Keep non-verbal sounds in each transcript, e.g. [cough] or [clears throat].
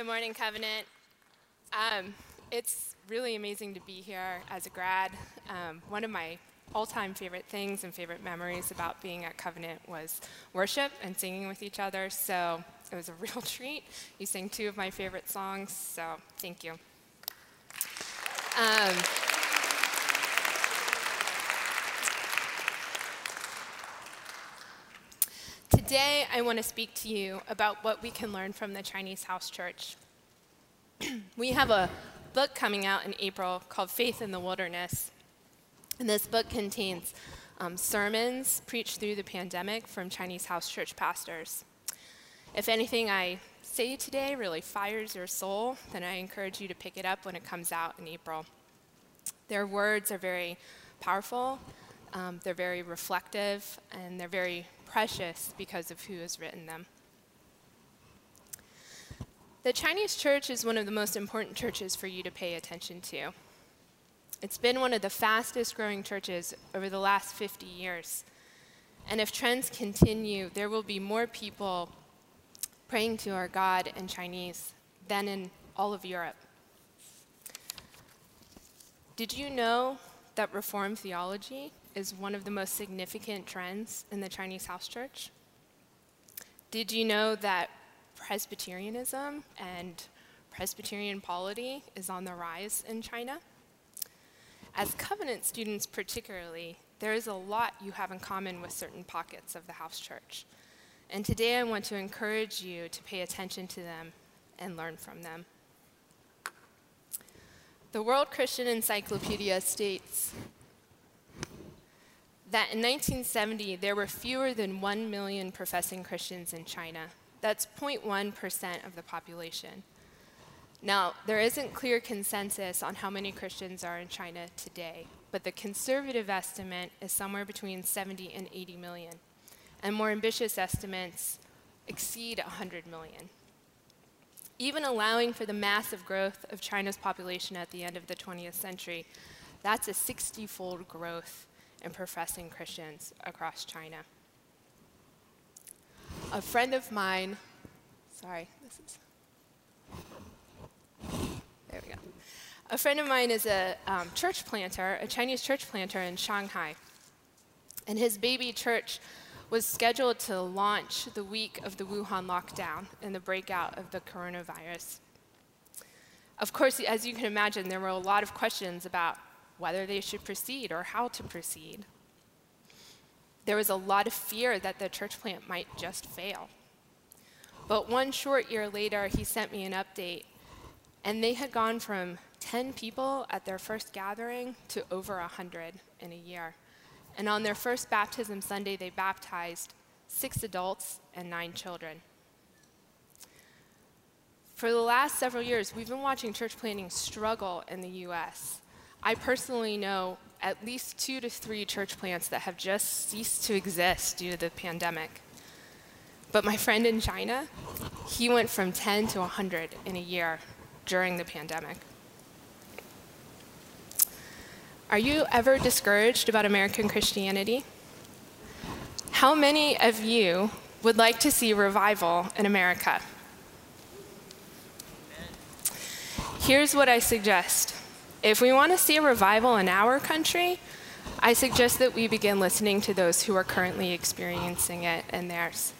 Good morning, Covenant. Um, it's really amazing to be here as a grad. Um, one of my all time favorite things and favorite memories about being at Covenant was worship and singing with each other. So it was a [laughs] real treat. You sang two of my favorite songs, so thank you. Um, Today, I want to speak to you about what we can learn from the Chinese House Church. [clears throat] we have a book coming out in April called Faith in the Wilderness. And this book contains um, sermons preached through the pandemic from Chinese House Church pastors. If anything I say today really fires your soul, then I encourage you to pick it up when it comes out in April. Their words are very powerful, um, they're very reflective, and they're very precious because of who has written them. The Chinese church is one of the most important churches for you to pay attention to. It's been one of the fastest growing churches over the last 50 years. And if trends continue, there will be more people praying to our God in Chinese than in all of Europe. Did you know that Reformed theology is one of the most significant trends in the Chinese house church. Did you know that Presbyterianism and Presbyterian polity is on the rise in China? As Covenant students, particularly, there is a lot you have in common with certain pockets of the house church. And today I want to encourage you to pay attention to them and learn from them. The World Christian Encyclopedia states that in 1970 there were fewer than 1 million professing Christians in China. That's 0.1% of the population. Now, there isn't clear consensus on how many Christians are in China today, but the conservative estimate is somewhere between 70 and 80 million. And more ambitious estimates exceed 100 million. Even allowing for the massive growth of China's population at the end of the 20th century, that's a 60 fold growth and professing Christians across China. A friend of mine, sorry, this is, there we go. A friend of mine is a um, church planter, a Chinese church planter in Shanghai. And his baby church was scheduled to launch the week of the Wuhan lockdown and the breakout of the coronavirus. Of course, as you can imagine, there were a lot of questions about whether they should proceed or how to proceed. There was a lot of fear that the church plant might just fail. But one short year later, he sent me an update, and they had gone from 10 people at their first gathering to over 100 in a year. And on their first baptism Sunday, they baptized six adults and nine children. For the last several years, we've been watching church planting struggle in the US. I personally know at least two to three church plants that have just ceased to exist due to the pandemic. But my friend in China, he went from 10 to 100 in a year during the pandemic. Are you ever discouraged about American Christianity? How many of you would like to see revival in America? Here's what I suggest if we want to see a revival in our country, I suggest that we begin listening to those who are currently experiencing it in theirs.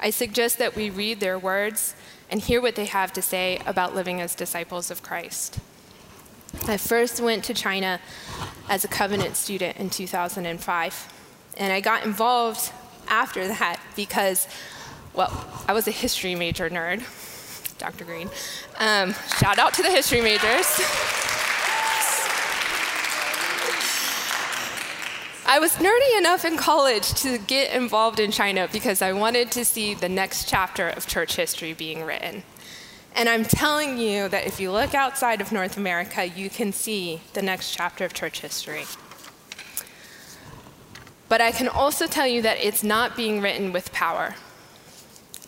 I suggest that we read their words and hear what they have to say about living as disciples of Christ. I first went to China as a covenant student in 2005, and I got involved after that because, well, I was a history major nerd. Dr. Green. Um, shout out to the history majors. I was nerdy enough in college to get involved in China because I wanted to see the next chapter of church history being written. And I'm telling you that if you look outside of North America, you can see the next chapter of church history. But I can also tell you that it's not being written with power.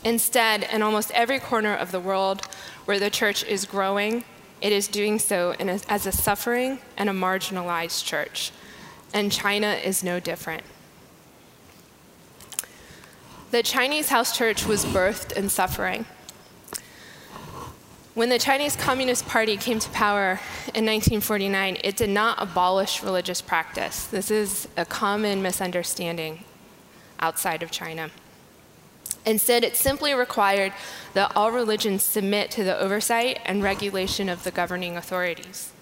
Instead, in almost every corner of the world where the church is growing, it is doing so a, as a suffering and a marginalized church. And China is no different. The Chinese house church was birthed in suffering. When the Chinese Communist Party came to power in 1949, it did not abolish religious practice. This is a common misunderstanding outside of China. Instead, it simply required that all religions submit to the oversight and regulation of the governing authorities.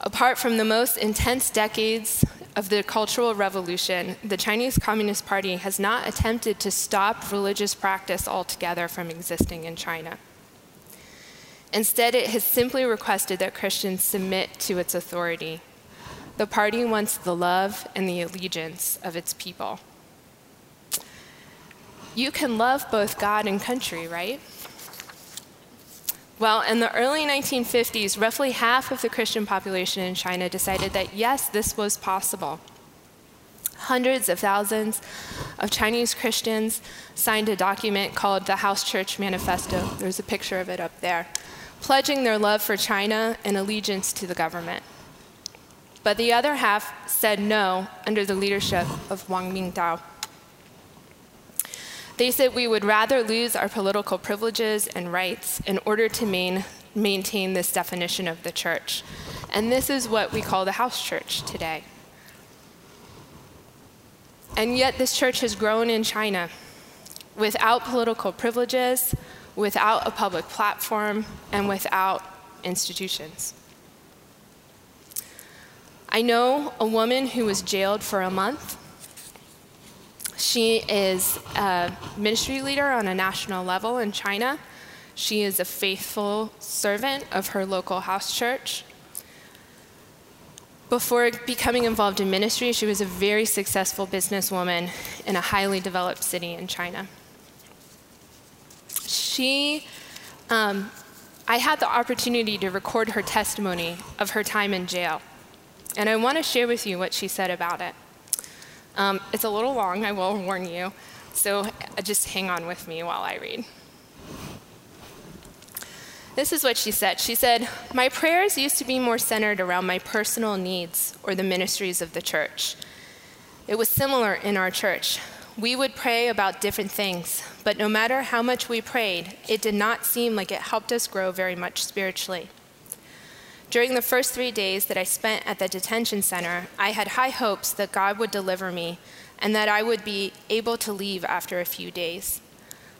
Apart from the most intense decades of the Cultural Revolution, the Chinese Communist Party has not attempted to stop religious practice altogether from existing in China. Instead, it has simply requested that Christians submit to its authority. The party wants the love and the allegiance of its people. You can love both God and country, right? Well, in the early 1950s, roughly half of the Christian population in China decided that yes, this was possible. Hundreds of thousands of Chinese Christians signed a document called the House Church Manifesto. There's a picture of it up there, pledging their love for China and allegiance to the government. But the other half said no under the leadership of Wang Mingdao. They said we would rather lose our political privileges and rights in order to main, maintain this definition of the church. And this is what we call the house church today. And yet, this church has grown in China without political privileges, without a public platform, and without institutions. I know a woman who was jailed for a month she is a ministry leader on a national level in China. She is a faithful servant of her local house church. Before becoming involved in ministry, she was a very successful businesswoman in a highly developed city in China. She, um, I had the opportunity to record her testimony of her time in jail, and I want to share with you what she said about it. Um, it's a little long, I will warn you, so uh, just hang on with me while I read. This is what she said. She said, My prayers used to be more centered around my personal needs or the ministries of the church. It was similar in our church. We would pray about different things, but no matter how much we prayed, it did not seem like it helped us grow very much spiritually. During the first three days that I spent at the detention center, I had high hopes that God would deliver me and that I would be able to leave after a few days.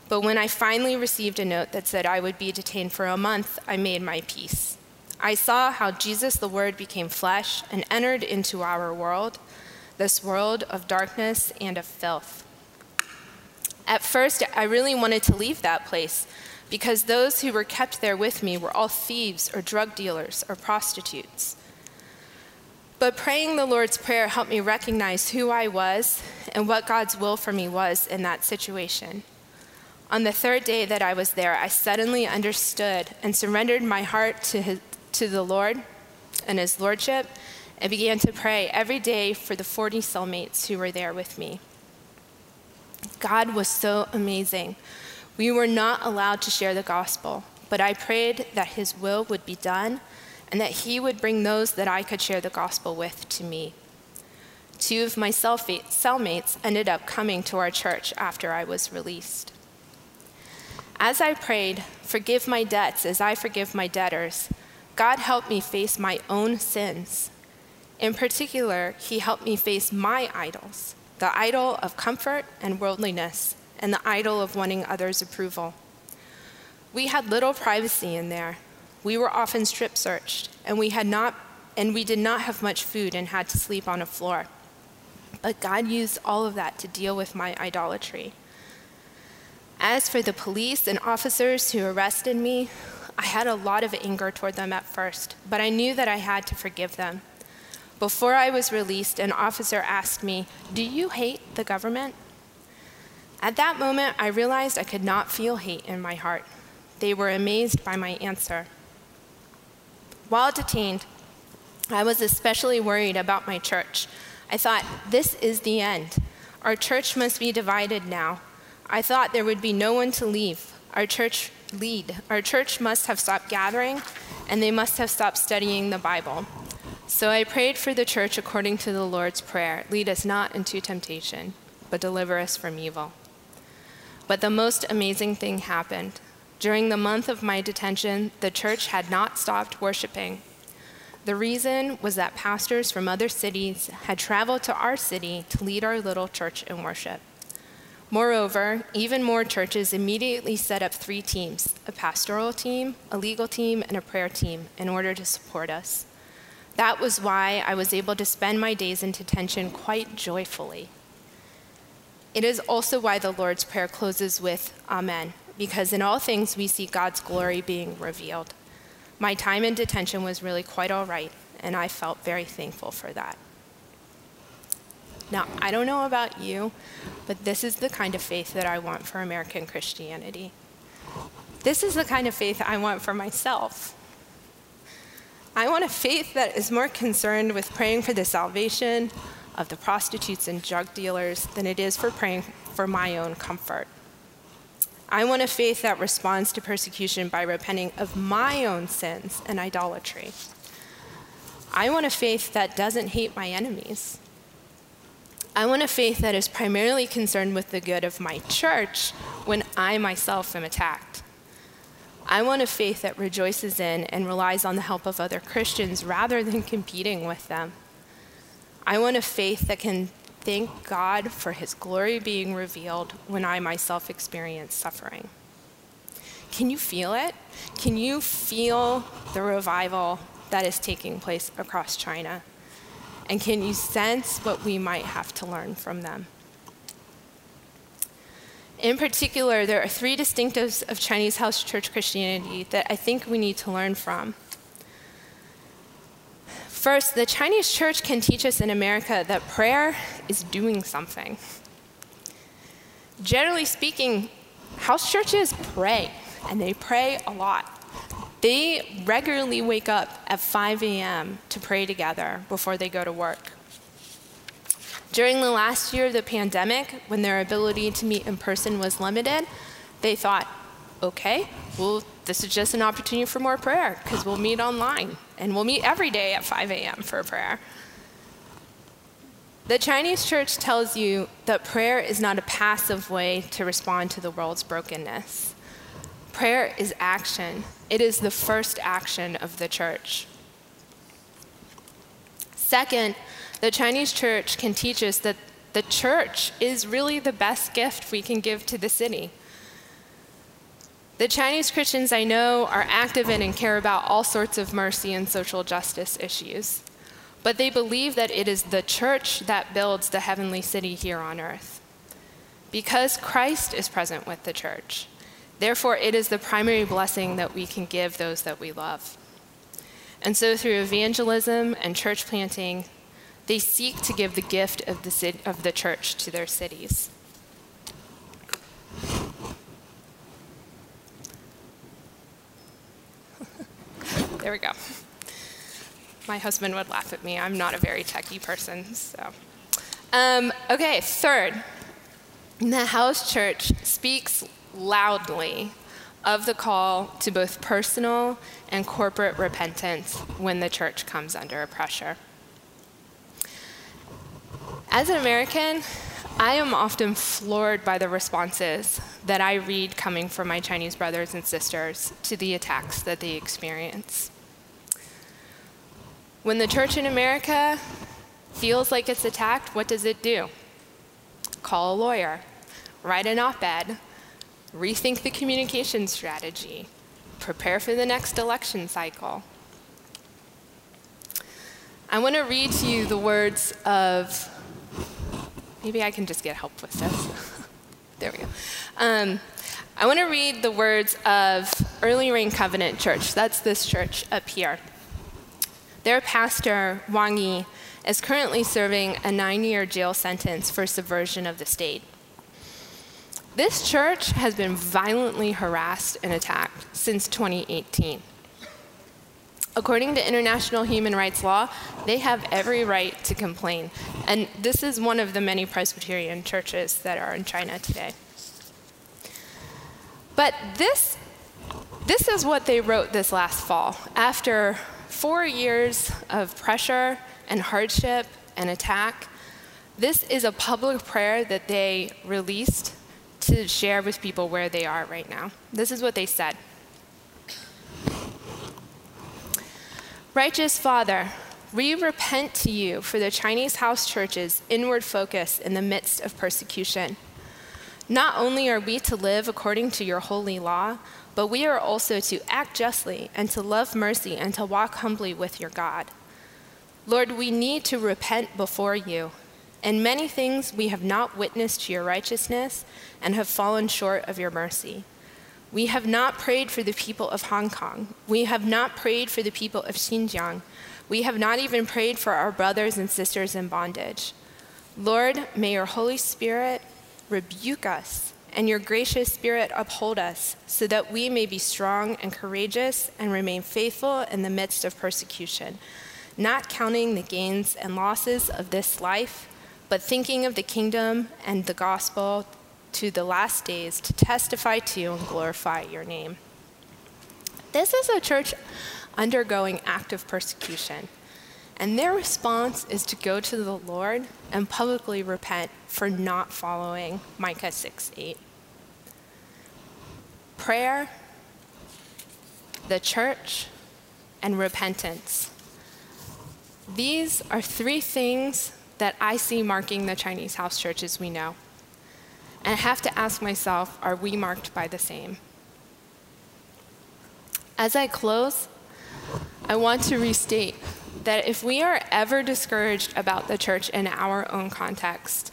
But when I finally received a note that said I would be detained for a month, I made my peace. I saw how Jesus, the Word, became flesh and entered into our world, this world of darkness and of filth. At first, I really wanted to leave that place because those who were kept there with me were all thieves or drug dealers or prostitutes. But praying the Lord's Prayer helped me recognize who I was and what God's will for me was in that situation. On the third day that I was there, I suddenly understood and surrendered my heart to, his, to the Lord and His Lordship and began to pray every day for the 40 cellmates who were there with me. God was so amazing. We were not allowed to share the gospel, but I prayed that his will would be done and that he would bring those that I could share the gospel with to me. Two of my cellmates ended up coming to our church after I was released. As I prayed, Forgive my debts as I forgive my debtors, God helped me face my own sins. In particular, He helped me face my idols the idol of comfort and worldliness and the idol of wanting others' approval. We had little privacy in there. We were often strip searched, and we had not and we did not have much food and had to sleep on a floor. But God used all of that to deal with my idolatry. As for the police and officers who arrested me, I had a lot of anger toward them at first, but I knew that I had to forgive them. Before I was released, an officer asked me, Do you hate the government? At that moment, I realized I could not feel hate in my heart. They were amazed by my answer. While detained, I was especially worried about my church. I thought, this is the end. Our church must be divided now. I thought there would be no one to leave. Our church lead. Our church must have stopped gathering, and they must have stopped studying the Bible. So I prayed for the church according to the Lord's Prayer Lead us not into temptation, but deliver us from evil. But the most amazing thing happened. During the month of my detention, the church had not stopped worshiping. The reason was that pastors from other cities had traveled to our city to lead our little church in worship. Moreover, even more churches immediately set up three teams a pastoral team, a legal team, and a prayer team in order to support us. That was why I was able to spend my days in detention quite joyfully. It is also why the Lord's Prayer closes with Amen, because in all things we see God's glory being revealed. My time in detention was really quite all right, and I felt very thankful for that. Now, I don't know about you, but this is the kind of faith that I want for American Christianity. This is the kind of faith I want for myself. I want a faith that is more concerned with praying for the salvation of the prostitutes and drug dealers than it is for praying for my own comfort. I want a faith that responds to persecution by repenting of my own sins and idolatry. I want a faith that doesn't hate my enemies. I want a faith that is primarily concerned with the good of my church when I myself am attacked. I want a faith that rejoices in and relies on the help of other Christians rather than competing with them. I want a faith that can thank God for his glory being revealed when I myself experience suffering. Can you feel it? Can you feel the revival that is taking place across China? And can you sense what we might have to learn from them? In particular, there are three distinctives of Chinese house church Christianity that I think we need to learn from. First, the Chinese church can teach us in America that prayer is doing something. Generally speaking, house churches pray, and they pray a lot. They regularly wake up at 5 a.m. to pray together before they go to work. During the last year of the pandemic, when their ability to meet in person was limited, they thought, okay, well, this is just an opportunity for more prayer because we'll meet online and we'll meet every day at 5 a.m. for prayer. The Chinese church tells you that prayer is not a passive way to respond to the world's brokenness. Prayer is action, it is the first action of the church. Second, the Chinese church can teach us that the church is really the best gift we can give to the city. The Chinese Christians I know are active in and care about all sorts of mercy and social justice issues, but they believe that it is the church that builds the heavenly city here on earth. Because Christ is present with the church, therefore, it is the primary blessing that we can give those that we love. And so, through evangelism and church planting, they seek to give the gift of the, of the church to their cities. There we go. My husband would laugh at me. I'm not a very techy person, so. Um, okay, third, the house church speaks loudly of the call to both personal and corporate repentance when the church comes under pressure. As an American, I am often floored by the responses that I read coming from my Chinese brothers and sisters to the attacks that they experience. When the church in America feels like it's attacked, what does it do? Call a lawyer, write an op ed, rethink the communication strategy, prepare for the next election cycle. I want to read to you the words of Maybe I can just get help with this. [laughs] there we go. Um, I want to read the words of Early Rain Covenant Church. That's this church up here. Their pastor, Wang Yi, is currently serving a nine year jail sentence for subversion of the state. This church has been violently harassed and attacked since 2018. According to international human rights law, they have every right to complain. And this is one of the many Presbyterian churches that are in China today. But this, this is what they wrote this last fall. After four years of pressure and hardship and attack, this is a public prayer that they released to share with people where they are right now. This is what they said Righteous Father, we repent to you for the Chinese house church's inward focus in the midst of persecution. Not only are we to live according to your holy law, but we are also to act justly and to love mercy and to walk humbly with your God. Lord, we need to repent before you. In many things, we have not witnessed your righteousness and have fallen short of your mercy. We have not prayed for the people of Hong Kong. We have not prayed for the people of Xinjiang. We have not even prayed for our brothers and sisters in bondage. Lord, may your Holy Spirit rebuke us and your gracious Spirit uphold us so that we may be strong and courageous and remain faithful in the midst of persecution, not counting the gains and losses of this life, but thinking of the kingdom and the gospel to the last days to testify to you and glorify your name. This is a church undergoing active persecution. And their response is to go to the Lord and publicly repent for not following Micah 6 8. Prayer, the church, and repentance. These are three things that I see marking the Chinese house churches we know. And I have to ask myself are we marked by the same? As I close, I want to restate that if we are ever discouraged about the church in our own context,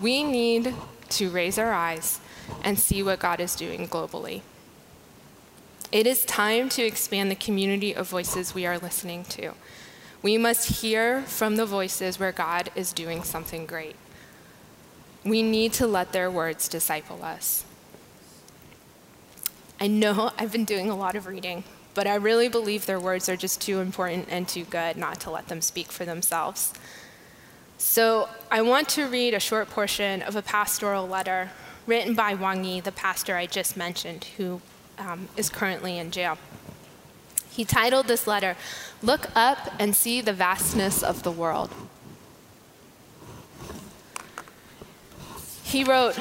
we need to raise our eyes and see what God is doing globally. It is time to expand the community of voices we are listening to. We must hear from the voices where God is doing something great. We need to let their words disciple us. I know [laughs] I've been doing a lot of reading, but I really believe their words are just too important and too good not to let them speak for themselves. So I want to read a short portion of a pastoral letter written by Wang Yi, the pastor I just mentioned, who um, is currently in jail. He titled this letter, Look Up and See the Vastness of the World. He wrote,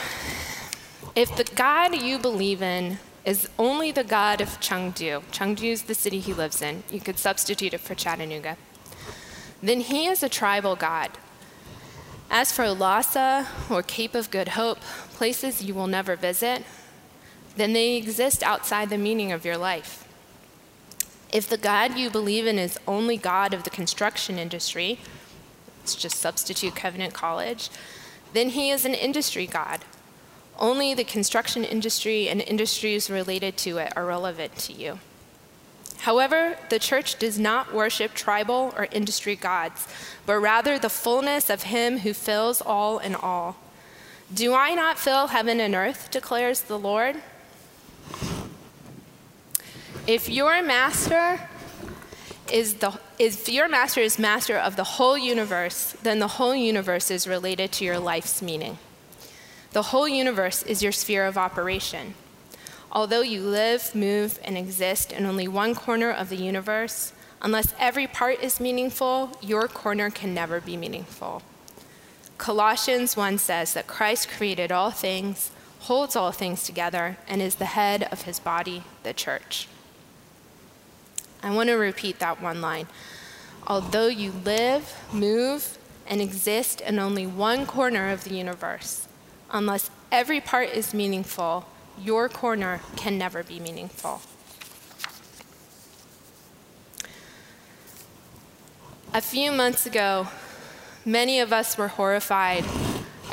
If the God you believe in is only the God of Chengdu, Chengdu is the city he lives in, you could substitute it for Chattanooga, then he is a tribal God. As for Lhasa or Cape of Good Hope, places you will never visit, then they exist outside the meaning of your life. If the God you believe in is only God of the construction industry, let's just substitute Covenant College, then he is an industry God. Only the construction industry and industries related to it are relevant to you. However, the church does not worship tribal or industry gods, but rather the fullness of him who fills all in all. Do I not fill heaven and earth, declares the Lord? If your master is the if your master is master of the whole universe, then the whole universe is related to your life's meaning. The whole universe is your sphere of operation. Although you live, move, and exist in only one corner of the universe, unless every part is meaningful, your corner can never be meaningful. Colossians 1 says that Christ created all things, holds all things together, and is the head of his body, the church. I want to repeat that one line. Although you live, move, and exist in only one corner of the universe, unless every part is meaningful, your corner can never be meaningful. A few months ago, many of us were horrified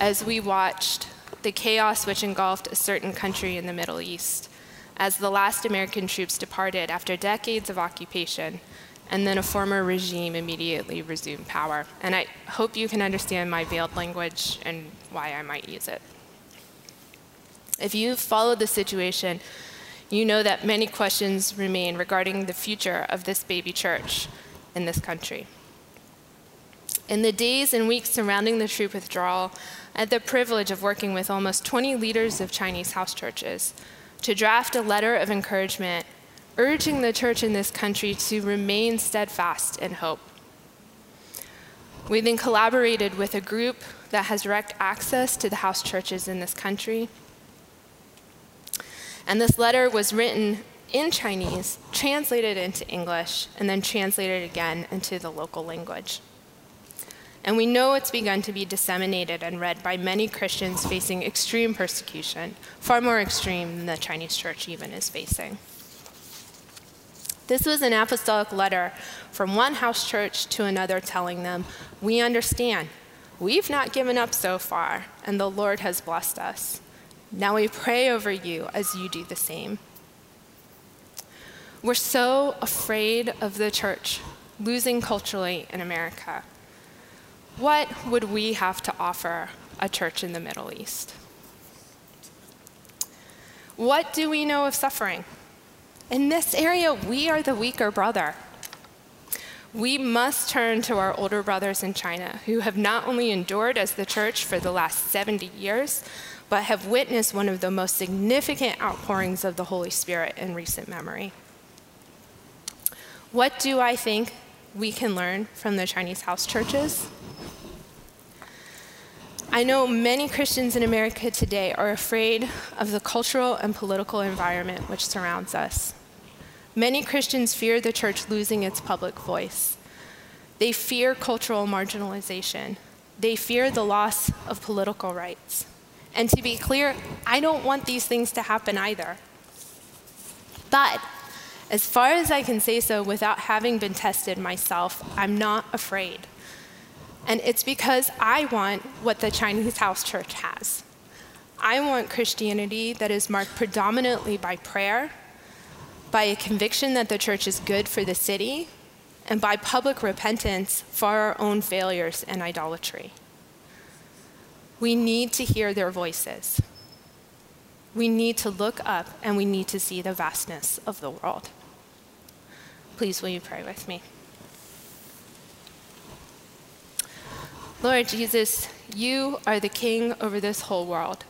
as we watched the chaos which engulfed a certain country in the Middle East as the last American troops departed after decades of occupation, and then a former regime immediately resumed power. And I hope you can understand my veiled language and why I might use it. If you've followed the situation, you know that many questions remain regarding the future of this baby church in this country. In the days and weeks surrounding the troop withdrawal, I had the privilege of working with almost 20 leaders of Chinese house churches to draft a letter of encouragement urging the church in this country to remain steadfast in hope. We then collaborated with a group that has direct access to the house churches in this country. And this letter was written in Chinese, translated into English, and then translated again into the local language. And we know it's begun to be disseminated and read by many Christians facing extreme persecution, far more extreme than the Chinese church even is facing. This was an apostolic letter from one house church to another telling them, We understand. We've not given up so far, and the Lord has blessed us. Now we pray over you as you do the same. We're so afraid of the church losing culturally in America. What would we have to offer a church in the Middle East? What do we know of suffering? In this area, we are the weaker brother. We must turn to our older brothers in China who have not only endured as the church for the last 70 years, but have witnessed one of the most significant outpourings of the Holy Spirit in recent memory. What do I think we can learn from the Chinese house churches? I know many Christians in America today are afraid of the cultural and political environment which surrounds us. Many Christians fear the church losing its public voice. They fear cultural marginalization. They fear the loss of political rights. And to be clear, I don't want these things to happen either. But as far as I can say so without having been tested myself, I'm not afraid. And it's because I want what the Chinese house church has. I want Christianity that is marked predominantly by prayer by a conviction that the church is good for the city, and by public repentance for our own failures and idolatry. We need to hear their voices. We need to look up and we need to see the vastness of the world. Please, will you pray with me? Lord Jesus, you are the king over this whole world.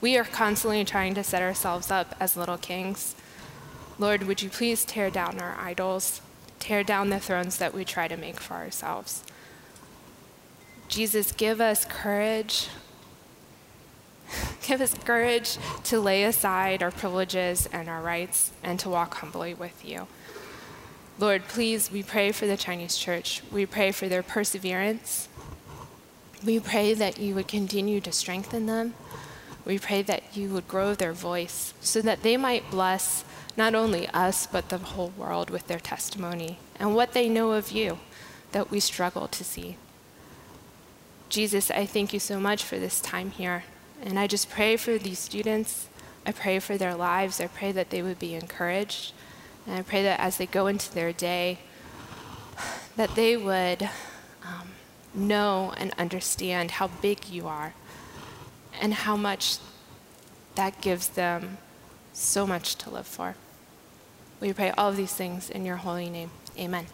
We are constantly trying to set ourselves up as little kings. Lord, would you please tear down our idols, tear down the thrones that we try to make for ourselves. Jesus, give us courage. [laughs] Give us courage to lay aside our privileges and our rights and to walk humbly with you. Lord, please, we pray for the Chinese church. We pray for their perseverance. We pray that you would continue to strengthen them. We pray that you would grow their voice so that they might bless not only us, but the whole world with their testimony and what they know of you that we struggle to see. Jesus, I thank you so much for this time here. And I just pray for these students. I pray for their lives. I pray that they would be encouraged. And I pray that as they go into their day, that they would um, know and understand how big you are and how much that gives them so much to live for. We pray all of these things in your holy name. Amen.